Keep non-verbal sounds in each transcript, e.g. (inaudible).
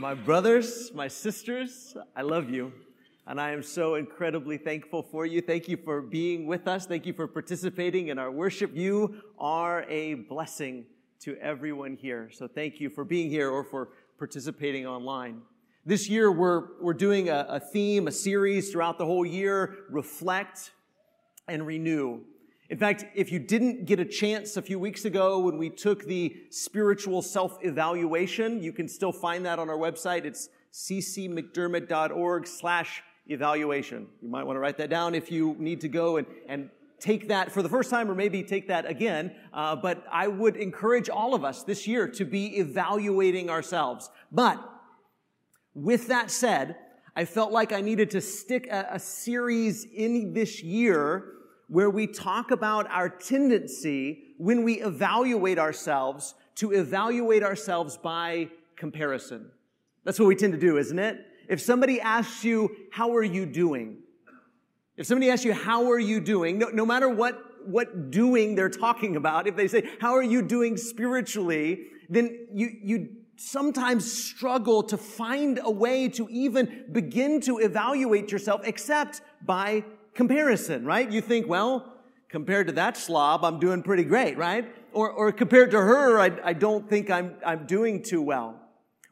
My brothers, my sisters, I love you. And I am so incredibly thankful for you. Thank you for being with us. Thank you for participating in our worship. You are a blessing to everyone here. So thank you for being here or for participating online. This year, we're, we're doing a, a theme, a series throughout the whole year reflect and renew. In fact, if you didn't get a chance a few weeks ago when we took the spiritual self-evaluation, you can still find that on our website. It's ccmcdermott.org slash evaluation. You might want to write that down if you need to go and, and take that for the first time or maybe take that again. Uh, but I would encourage all of us this year to be evaluating ourselves. But with that said, I felt like I needed to stick a, a series in this year where we talk about our tendency when we evaluate ourselves to evaluate ourselves by comparison. That's what we tend to do, isn't it? If somebody asks you, how are you doing? If somebody asks you, how are you doing? No, no matter what, what doing they're talking about, if they say, how are you doing spiritually? Then you, you sometimes struggle to find a way to even begin to evaluate yourself except by comparison, right? You think, well, compared to that slob, I'm doing pretty great, right? Or, or compared to her, I, I don't think I'm, I'm doing too well.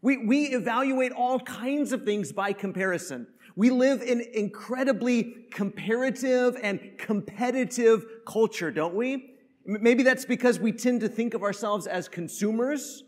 We, we evaluate all kinds of things by comparison. We live in incredibly comparative and competitive culture, don't we? Maybe that's because we tend to think of ourselves as consumers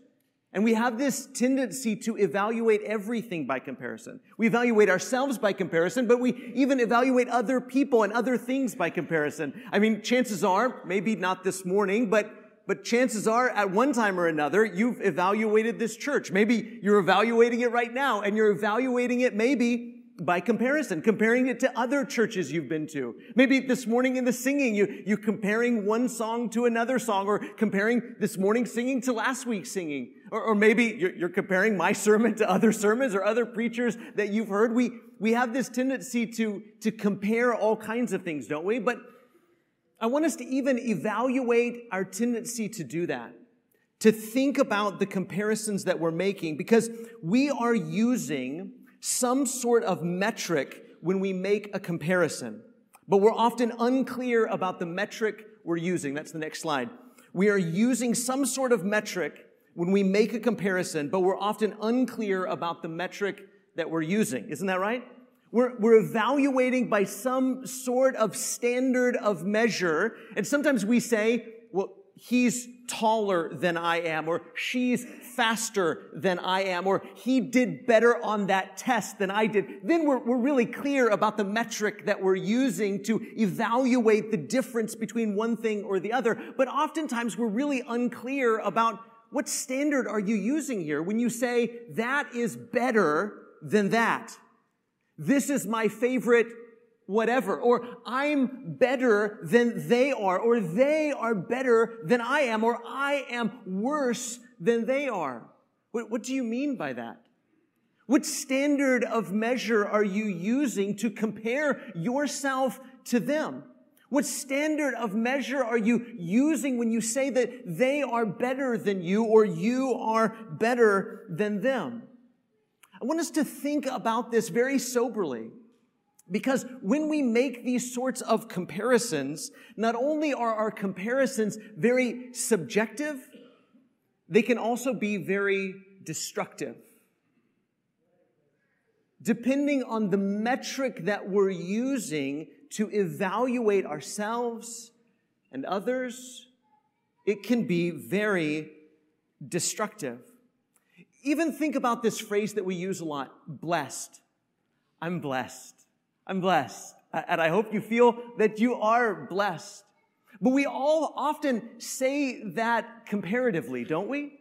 and we have this tendency to evaluate everything by comparison. We evaluate ourselves by comparison, but we even evaluate other people and other things by comparison. I mean, chances are, maybe not this morning, but but chances are at one time or another, you've evaluated this church. Maybe you're evaluating it right now and you're evaluating it maybe by comparison, comparing it to other churches you've been to. Maybe this morning in the singing, you, you comparing one song to another song or comparing this morning singing to last week's singing. Or, or maybe you're, you're comparing my sermon to other sermons or other preachers that you've heard. We, we have this tendency to, to compare all kinds of things, don't we? But I want us to even evaluate our tendency to do that. To think about the comparisons that we're making because we are using some sort of metric when we make a comparison, but we're often unclear about the metric we're using. That's the next slide. We are using some sort of metric when we make a comparison, but we're often unclear about the metric that we're using. Isn't that right? We're, we're evaluating by some sort of standard of measure, and sometimes we say, he's taller than I am, or she's faster than I am, or he did better on that test than I did, then we're, we're really clear about the metric that we're using to evaluate the difference between one thing or the other. But oftentimes we're really unclear about what standard are you using here when you say that is better than that? This is my favorite whatever, or I'm better than they are, or they are better than I am, or I am worse than they are. What, what do you mean by that? What standard of measure are you using to compare yourself to them? What standard of measure are you using when you say that they are better than you or you are better than them? I want us to think about this very soberly. Because when we make these sorts of comparisons, not only are our comparisons very subjective, they can also be very destructive. Depending on the metric that we're using to evaluate ourselves and others, it can be very destructive. Even think about this phrase that we use a lot blessed. I'm blessed. I'm blessed. And I hope you feel that you are blessed. But we all often say that comparatively, don't we?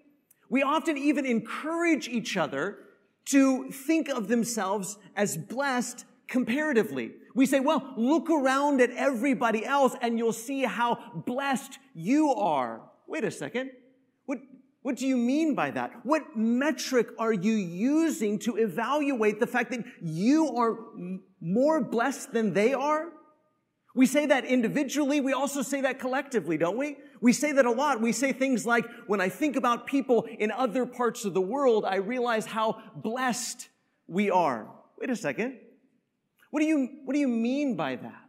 We often even encourage each other to think of themselves as blessed comparatively. We say, well, look around at everybody else and you'll see how blessed you are. Wait a second. What, do you mean by that? What metric are you using to evaluate the fact that you are more blessed than they are? We say that individually. We also say that collectively, don't we? We say that a lot. We say things like, when I think about people in other parts of the world, I realize how blessed we are. Wait a second. What do you, what do you mean by that?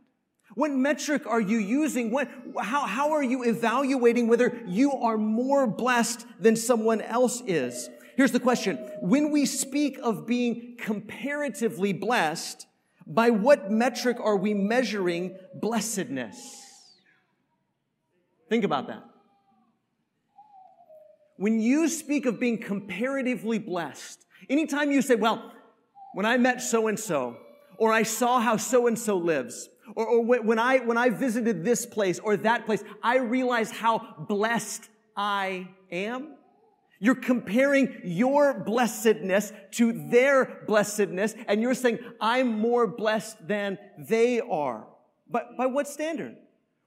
What metric are you using? What, how, how are you evaluating whether you are more blessed than someone else is? Here's the question. When we speak of being comparatively blessed, by what metric are we measuring blessedness? Think about that. When you speak of being comparatively blessed, anytime you say, well, when I met so and so, or I saw how so and so lives, or, or when I, when I visited this place or that place, I realized how blessed I am. You're comparing your blessedness to their blessedness, and you're saying, I'm more blessed than they are. But by what standard?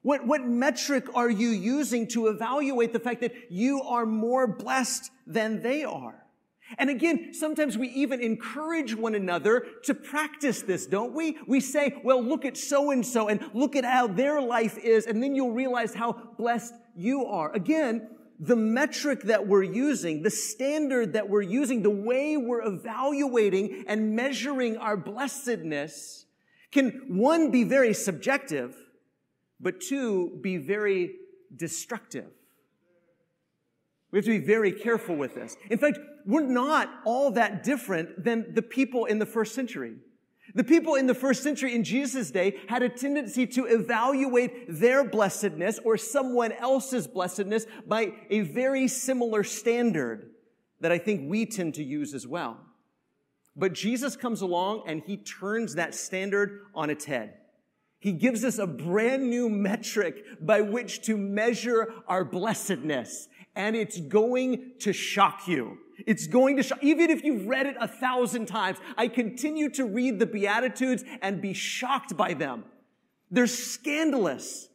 What, what metric are you using to evaluate the fact that you are more blessed than they are? And again, sometimes we even encourage one another to practice this, don't we? We say, well, look at so and so and look at how their life is, and then you'll realize how blessed you are. Again, the metric that we're using, the standard that we're using, the way we're evaluating and measuring our blessedness can one be very subjective, but two be very destructive. We have to be very careful with this. In fact, we're not all that different than the people in the first century. The people in the first century in Jesus' day had a tendency to evaluate their blessedness or someone else's blessedness by a very similar standard that I think we tend to use as well. But Jesus comes along and he turns that standard on its head. He gives us a brand new metric by which to measure our blessedness, and it's going to shock you. It's going to shock, even if you've read it a thousand times. I continue to read the Beatitudes and be shocked by them. They're scandalous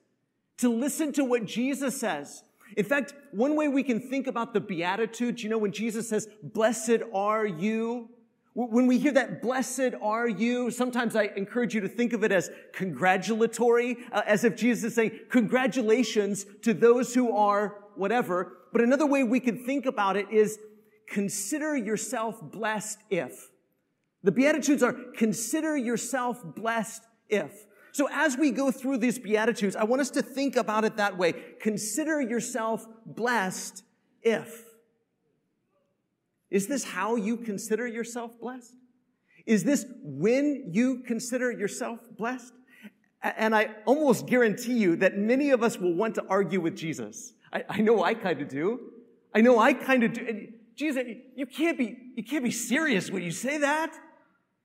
to listen to what Jesus says. In fact, one way we can think about the Beatitudes, you know, when Jesus says, blessed are you, when we hear that, blessed are you, sometimes I encourage you to think of it as congratulatory, uh, as if Jesus is saying, congratulations to those who are whatever. But another way we can think about it is consider yourself blessed if. The Beatitudes are consider yourself blessed if. So as we go through these Beatitudes, I want us to think about it that way. Consider yourself blessed if. Is this how you consider yourself blessed? Is this when you consider yourself blessed? And I almost guarantee you that many of us will want to argue with Jesus. I, I know I kind of do. I know I kind of do. Jesus, you can't be, you can't be serious when you say that.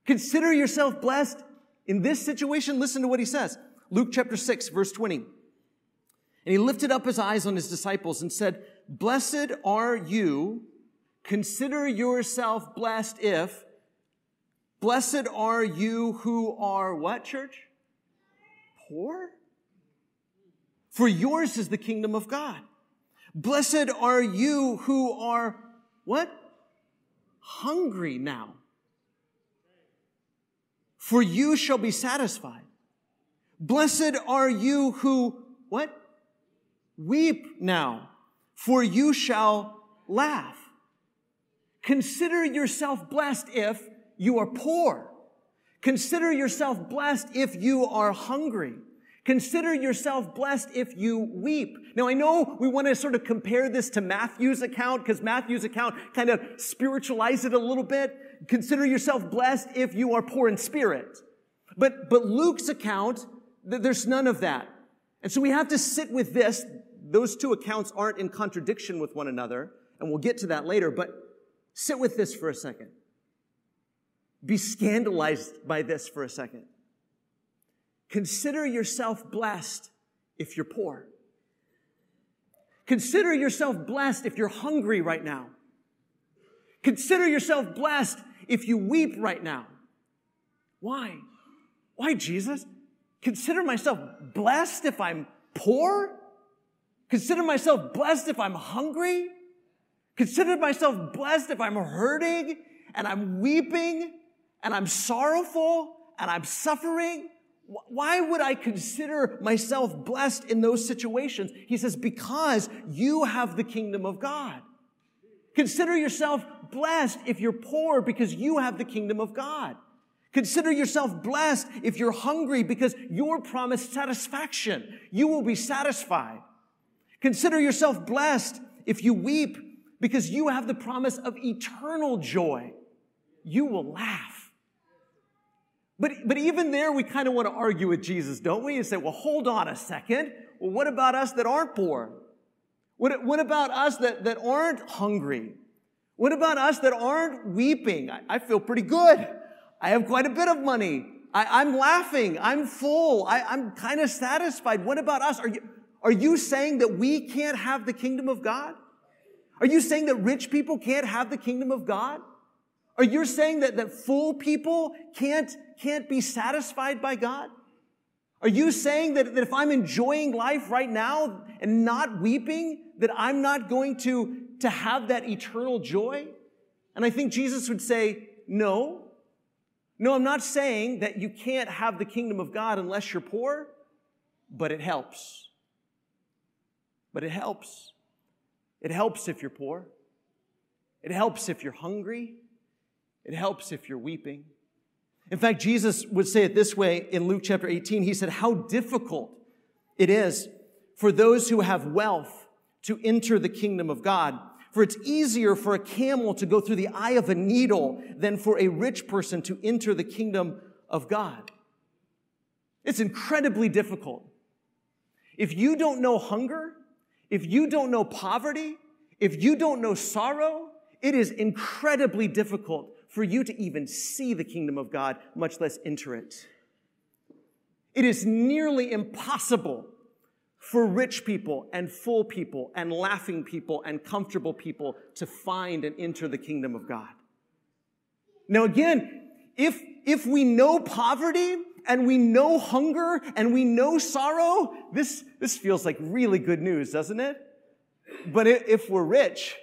Consider yourself blessed. In this situation, listen to what he says. Luke chapter 6, verse 20. And he lifted up his eyes on his disciples and said, Blessed are you. Consider yourself blessed if. Blessed are you who are what, church? Poor? For yours is the kingdom of God. Blessed are you who are what? Hungry now. For you shall be satisfied. Blessed are you who, what? Weep now, for you shall laugh. Consider yourself blessed if you are poor. Consider yourself blessed if you are hungry. Consider yourself blessed if you weep. Now, I know we want to sort of compare this to Matthew's account because Matthew's account kind of spiritualize it a little bit. Consider yourself blessed if you are poor in spirit. But, but Luke's account, there's none of that. And so we have to sit with this. Those two accounts aren't in contradiction with one another, and we'll get to that later, but sit with this for a second. Be scandalized by this for a second. Consider yourself blessed if you're poor. Consider yourself blessed if you're hungry right now. Consider yourself blessed if you weep right now. Why? Why, Jesus? Consider myself blessed if I'm poor? Consider myself blessed if I'm hungry? Consider myself blessed if I'm hurting and I'm weeping and I'm sorrowful and I'm suffering? Why would I consider myself blessed in those situations? He says, because you have the kingdom of God. Consider yourself blessed if you're poor because you have the kingdom of God. Consider yourself blessed if you're hungry because you're promised satisfaction. You will be satisfied. Consider yourself blessed if you weep because you have the promise of eternal joy. You will laugh. But, but even there, we kind of want to argue with Jesus, don't we? And say, well, hold on a second. Well, what about us that aren't poor? What, what about us that, that aren't hungry? What about us that aren't weeping? I, I feel pretty good. I have quite a bit of money. I, am laughing. I'm full. I, I'm kind of satisfied. What about us? Are you, are you saying that we can't have the kingdom of God? Are you saying that rich people can't have the kingdom of God? Are you saying that, that full people can't, can't be satisfied by God? Are you saying that, that if I'm enjoying life right now and not weeping, that I'm not going to, to have that eternal joy? And I think Jesus would say, no, no, I'm not saying that you can't have the kingdom of God unless you're poor, but it helps. But it helps. It helps if you're poor. It helps if you're hungry. It helps if you're weeping. In fact, Jesus would say it this way in Luke chapter 18. He said, How difficult it is for those who have wealth to enter the kingdom of God. For it's easier for a camel to go through the eye of a needle than for a rich person to enter the kingdom of God. It's incredibly difficult. If you don't know hunger, if you don't know poverty, if you don't know sorrow, it is incredibly difficult for you to even see the kingdom of God, much less enter it. It is nearly impossible for rich people and full people and laughing people and comfortable people to find and enter the kingdom of God. Now again, if, if we know poverty and we know hunger and we know sorrow, this, this feels like really good news, doesn't it? But if we're rich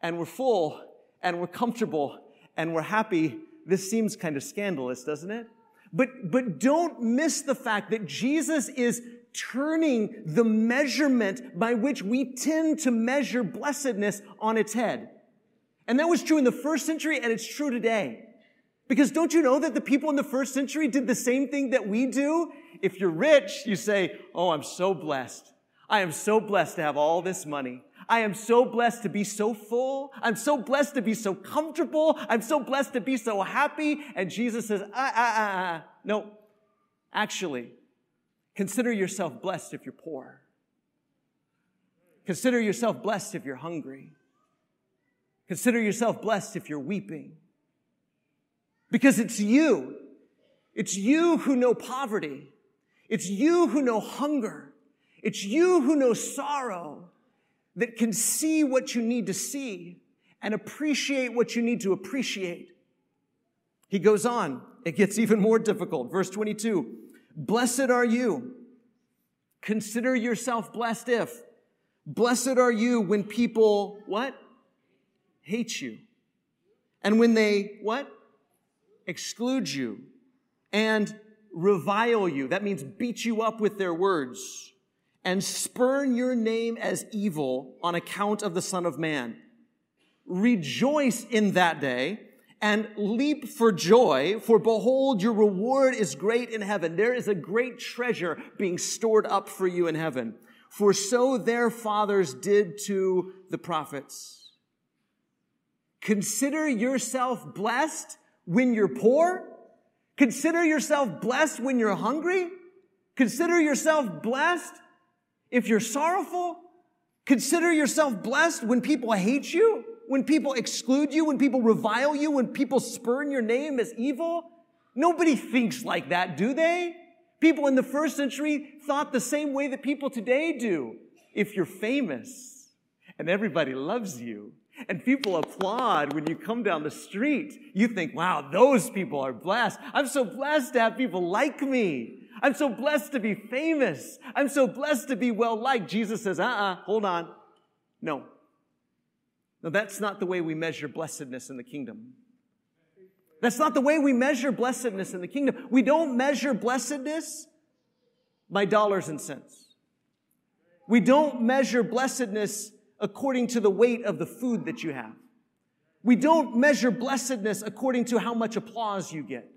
and we're full and we're comfortable and we're happy, this seems kind of scandalous, doesn't it? But, but don't miss the fact that Jesus is turning the measurement by which we tend to measure blessedness on its head. And that was true in the first century and it's true today. Because don't you know that the people in the first century did the same thing that we do? If you're rich, you say, Oh, I'm so blessed. I am so blessed to have all this money. I am so blessed to be so full. I'm so blessed to be so comfortable. I'm so blessed to be so happy. And Jesus says, ah, ah, ah, ah. No, actually, Consider yourself blessed if you're poor. Consider yourself blessed if you're hungry. Consider yourself blessed if you're weeping. Because it's you. It's you who know poverty. It's you who know hunger. It's you who know sorrow that can see what you need to see and appreciate what you need to appreciate. He goes on. It gets even more difficult. Verse 22. Blessed are you. Consider yourself blessed if. Blessed are you when people, what? Hate you. And when they, what? Exclude you and revile you. That means beat you up with their words and spurn your name as evil on account of the Son of Man. Rejoice in that day and leap for joy, for behold, your reward is great in heaven. There is a great treasure being stored up for you in heaven. For so their fathers did to the prophets. Consider yourself blessed when you're poor. Consider yourself blessed when you're hungry. Consider yourself blessed if you're sorrowful. Consider yourself blessed when people hate you when people exclude you, when people revile you, when people spurn your name as evil? Nobody thinks like that, do they? People in the first century thought the same way that people today do. If you're famous and everybody loves you and people applaud when you come down the street, you think, wow, those people are blessed. I'm so blessed to have people like me. I'm so blessed to be famous. I'm so blessed to be well liked. Jesus says, uh uh-uh, uh, hold on. No, now, that's not the way we measure blessedness in the kingdom. That's not the way we measure blessedness in the kingdom. We don't measure blessedness by dollars and cents. We don't measure blessedness according to the weight of the food that you have. We don't measure blessedness according to how much applause you get.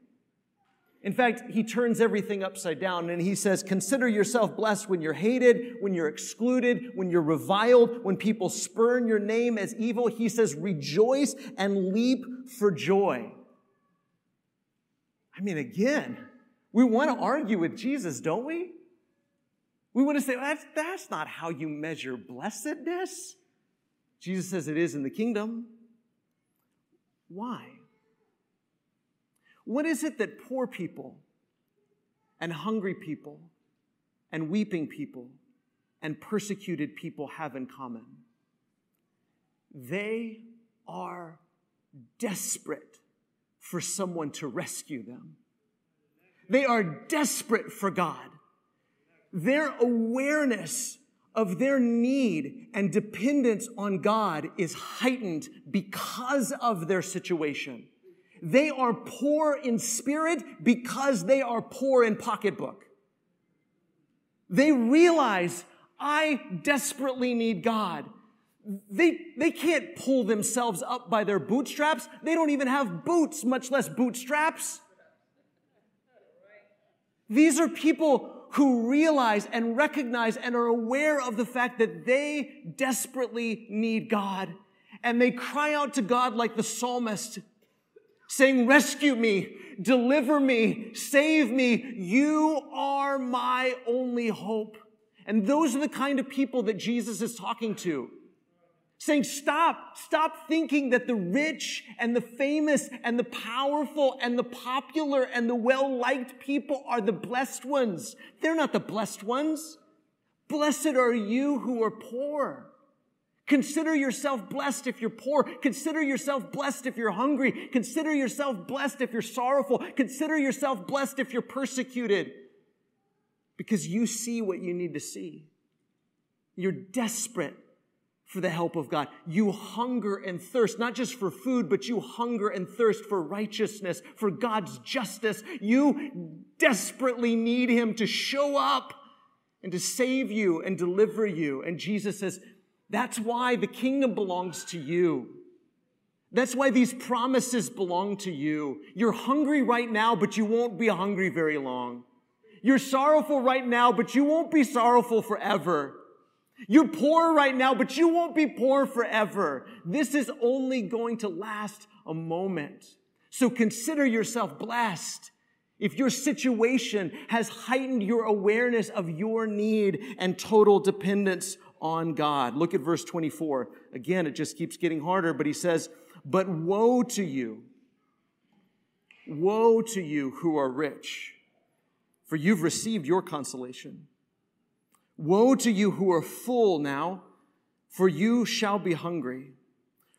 In fact, he turns everything upside down and he says, Consider yourself blessed when you're hated, when you're excluded, when you're reviled, when people spurn your name as evil. He says, Rejoice and leap for joy. I mean, again, we want to argue with Jesus, don't we? We want to say, that's, that's not how you measure blessedness. Jesus says it is in the kingdom. Why? What is it that poor people and hungry people and weeping people and persecuted people have in common? They are desperate for someone to rescue them. They are desperate for God. Their awareness of their need and dependence on God is heightened because of their situation. They are poor in spirit because they are poor in pocketbook. They realize I desperately need God. They, they can't pull themselves up by their bootstraps. They don't even have boots, much less bootstraps. These are people who realize and recognize and are aware of the fact that they desperately need God. And they cry out to God like the psalmist saying, rescue me, deliver me, save me. You are my only hope. And those are the kind of people that Jesus is talking to. Saying, stop, stop thinking that the rich and the famous and the powerful and the popular and the well-liked people are the blessed ones. They're not the blessed ones. Blessed are you who are poor. Consider yourself blessed if you're poor. Consider yourself blessed if you're hungry. Consider yourself blessed if you're sorrowful. Consider yourself blessed if you're persecuted. Because you see what you need to see. You're desperate for the help of God. You hunger and thirst, not just for food, but you hunger and thirst for righteousness, for God's justice. You desperately need Him to show up and to save you and deliver you. And Jesus says, that's why the kingdom belongs to you. That's why these promises belong to you. You're hungry right now, but you won't be hungry very long. You're sorrowful right now, but you won't be sorrowful forever. You're poor right now, but you won't be poor forever. This is only going to last a moment. So consider yourself blessed if your situation has heightened your awareness of your need and total dependence on God. Look at verse 24. Again, it just keeps getting harder, but he says, But woe to you, woe to you who are rich, for you've received your consolation. Woe to you who are full now, for you shall be hungry.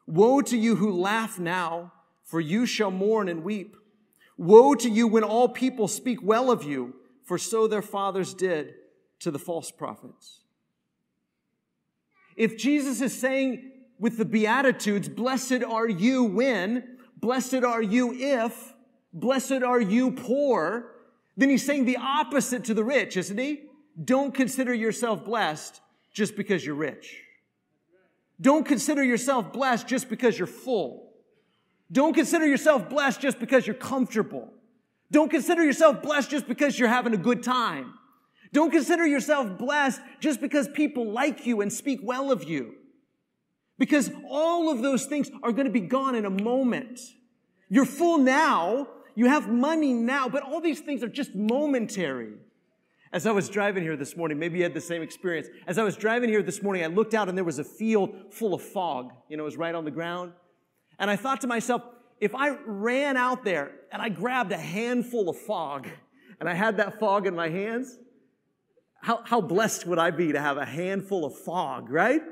Woe to you who laugh now, for you shall mourn and weep. Woe to you when all people speak well of you, for so their fathers did to the false prophets. If Jesus is saying with the Beatitudes, blessed are you when, blessed are you if, blessed are you poor, then he's saying the opposite to the rich, isn't he? Don't consider yourself blessed just because you're rich. Don't consider yourself blessed just because you're full. Don't consider yourself blessed just because you're comfortable. Don't consider yourself blessed just because you're having a good time. Don't consider yourself blessed just because people like you and speak well of you. Because all of those things are going to be gone in a moment. You're full now, you have money now, but all these things are just momentary. As I was driving here this morning, maybe you had the same experience. As I was driving here this morning, I looked out and there was a field full of fog. You know, it was right on the ground. And I thought to myself, if I ran out there and I grabbed a handful of fog and I had that fog in my hands, how, how blessed would I be to have a handful of fog, right?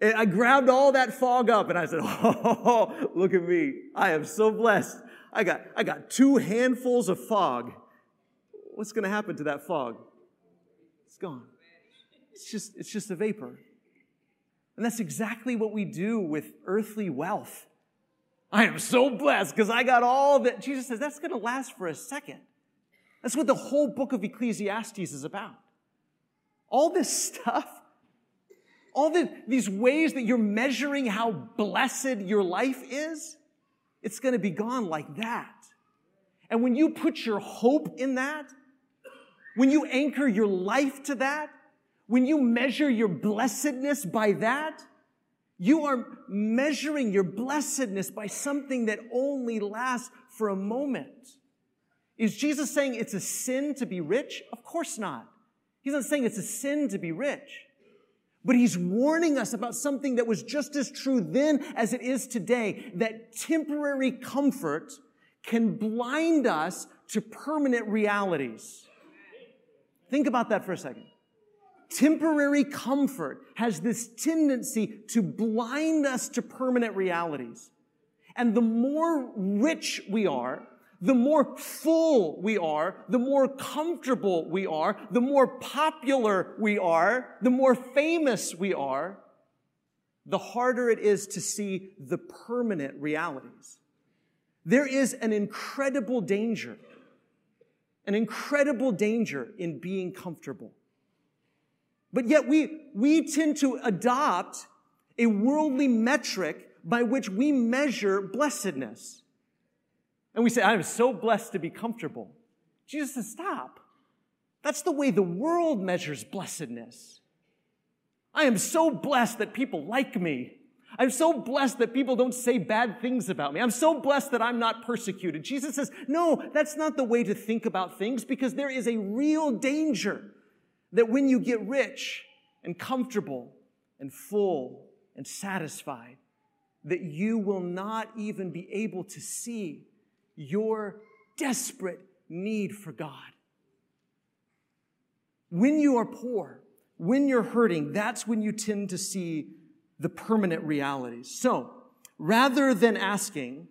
And I grabbed all that fog up and I said, (laughs) Oh, look at me. I am so blessed. I got, I got two handfuls of fog. What's going to happen to that fog? It's gone. It's just, it's just a vapor. And that's exactly what we do with earthly wealth. I am so blessed because I got all that. Jesus says that's going to last for a second. That's what the whole book of Ecclesiastes is about. All this stuff, all the, these ways that you're measuring how blessed your life is, it's going to be gone like that. And when you put your hope in that, when you anchor your life to that, when you measure your blessedness by that, you are measuring your blessedness by something that only lasts for a moment. Is Jesus saying it's a sin to be rich? Of course not. He's not saying it's a sin to be rich. But he's warning us about something that was just as true then as it is today, that temporary comfort can blind us to permanent realities. Think about that for a second. Temporary comfort has this tendency to blind us to permanent realities. And the more rich we are, the more full we are, the more comfortable we are, the more popular we are, the more famous we are, the harder it is to see the permanent realities. There is an incredible danger, an incredible danger in being comfortable. But yet we, we tend to adopt a worldly metric by which we measure blessedness. And we say, I'm so blessed to be comfortable. Jesus says, stop. That's the way the world measures blessedness. I am so blessed that people like me. I'm so blessed that people don't say bad things about me. I'm so blessed that I'm not persecuted. Jesus says, no, that's not the way to think about things because there is a real danger that when you get rich and comfortable and full and satisfied, that you will not even be able to see your desperate need for God. When you are poor, when you're hurting, that's when you tend to see the permanent realities. So, rather than asking,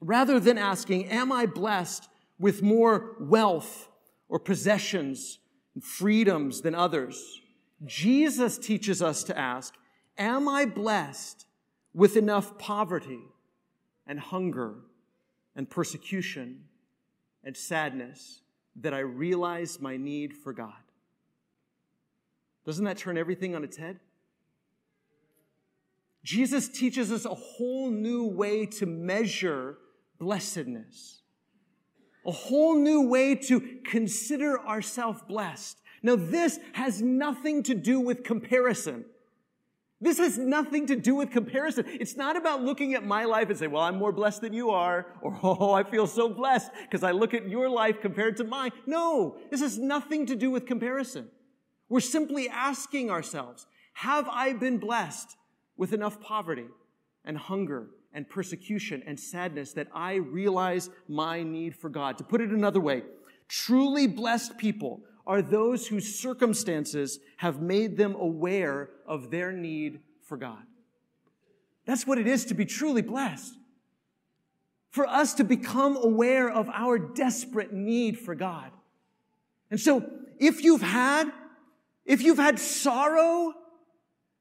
rather than asking, am I blessed with more wealth or possessions and freedoms than others? Jesus teaches us to ask, am I blessed with enough poverty and hunger and persecution and sadness that I realize my need for God? Doesn't that turn everything on its head? Jesus teaches us a whole new way to measure blessedness, a whole new way to consider ourselves blessed. Now, this has nothing to do with comparison. This has nothing to do with comparison. It's not about looking at my life and say, well, I'm more blessed than you are, or, (laughs) oh, I feel so blessed because I look at your life compared to mine. No, this has nothing to do with comparison. We're simply asking ourselves, have I been blessed with enough poverty and hunger and persecution and sadness that I realize my need for God. To put it another way, truly blessed people are those whose circumstances have made them aware of their need for God. That's what it is to be truly blessed. For us to become aware of our desperate need for God. And so, if you've had, if you've had sorrow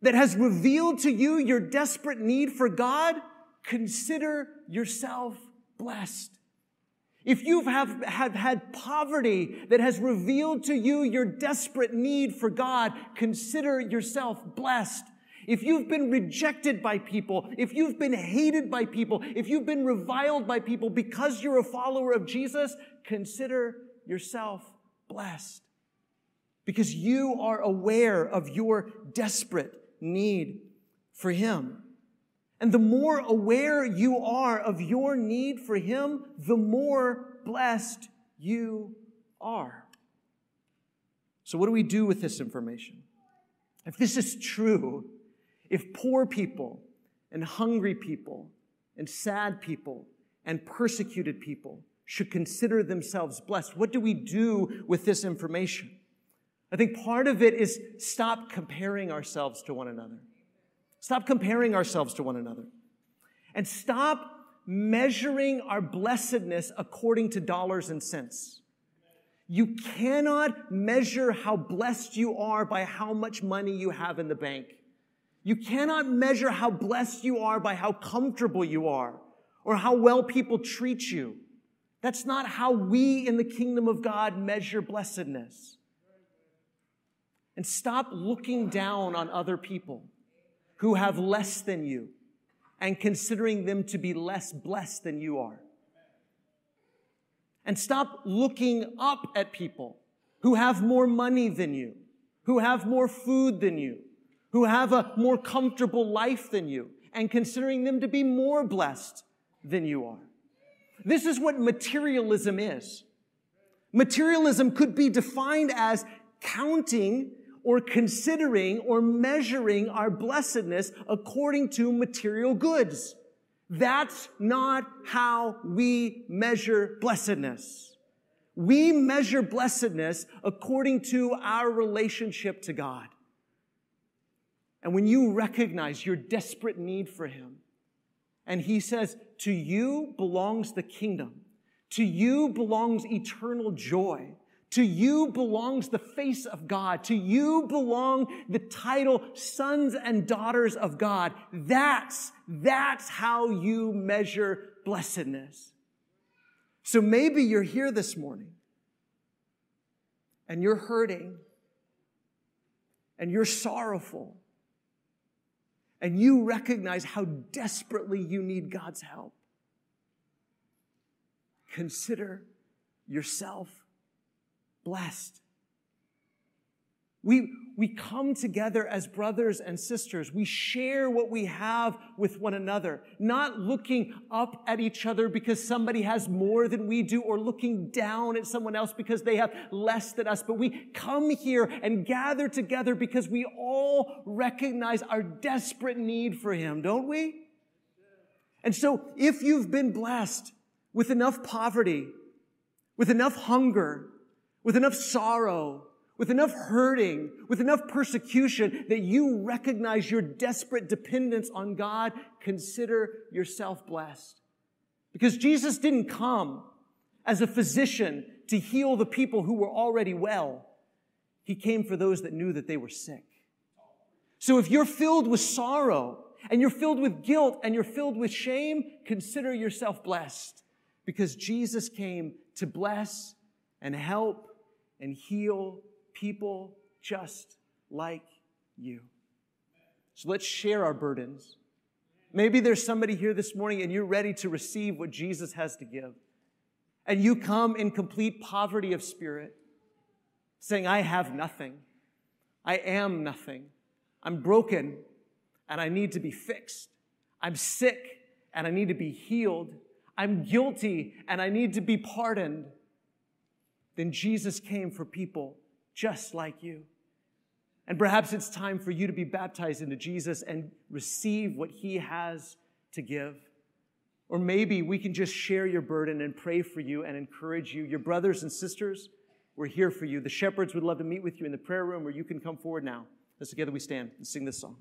that has revealed to you your desperate need for God, consider yourself blessed. If you have, have had poverty that has revealed to you your desperate need for God, consider yourself blessed. If you've been rejected by people, if you've been hated by people, if you've been reviled by people because you're a follower of Jesus, consider yourself blessed. Because you are aware of your desperate need for Him. And the more aware you are of your need for Him, the more blessed you are. So, what do we do with this information? If this is true, if poor people and hungry people and sad people and persecuted people should consider themselves blessed, what do we do with this information? I think part of it is stop comparing ourselves to one another. Stop comparing ourselves to one another. And stop measuring our blessedness according to dollars and cents. You cannot measure how blessed you are by how much money you have in the bank. You cannot measure how blessed you are by how comfortable you are or how well people treat you. That's not how we in the kingdom of God measure blessedness. And stop looking down on other people who have less than you and considering them to be less blessed than you are. And stop looking up at people who have more money than you, who have more food than you, who have a more comfortable life than you, and considering them to be more blessed than you are. This is what materialism is. Materialism could be defined as counting or considering or measuring our blessedness according to material goods. That's not how we measure blessedness. We measure blessedness according to our relationship to God. And when you recognize your desperate need for Him, and He says, To you belongs the kingdom, to you belongs eternal joy. To you belongs the face of God. To you belong the title sons and daughters of God. That's, that's how you measure blessedness. So maybe you're here this morning and you're hurting and you're sorrowful and you recognize how desperately you need God's help. Consider yourself blessed. We, we come together as brothers and sisters. We share what we have with one another, not looking up at each other because somebody has more than we do or looking down at someone else because they have less than us. But we come here and gather together because we all recognize our desperate need for Him, don't we? And so if you've been blessed with enough poverty, with enough hunger, with enough sorrow, with enough hurting, with enough persecution that you recognize your desperate dependence on God, consider yourself blessed. Because Jesus didn't come as a physician to heal the people who were already well. He came for those that knew that they were sick. So if you're filled with sorrow and you're filled with guilt and you're filled with shame, consider yourself blessed because Jesus came to bless and help and heal people just like you. So let's share our burdens. Maybe there's somebody here this morning and you're ready to receive what Jesus has to give. And you come in complete poverty of spirit, saying, I have nothing. I am nothing. I'm broken and I need to be fixed. I'm sick and I need to be healed. I'm guilty and I need to be pardoned then Jesus came for people just like you. And perhaps it's time for you to be baptized into Jesus and receive what he has to give. Or maybe we can just share your burden and pray for you and encourage you. Your brothers and sisters, we're here for you. The shepherds would love to meet with you in the prayer room, or you can come forward now. As together we stand and sing this song.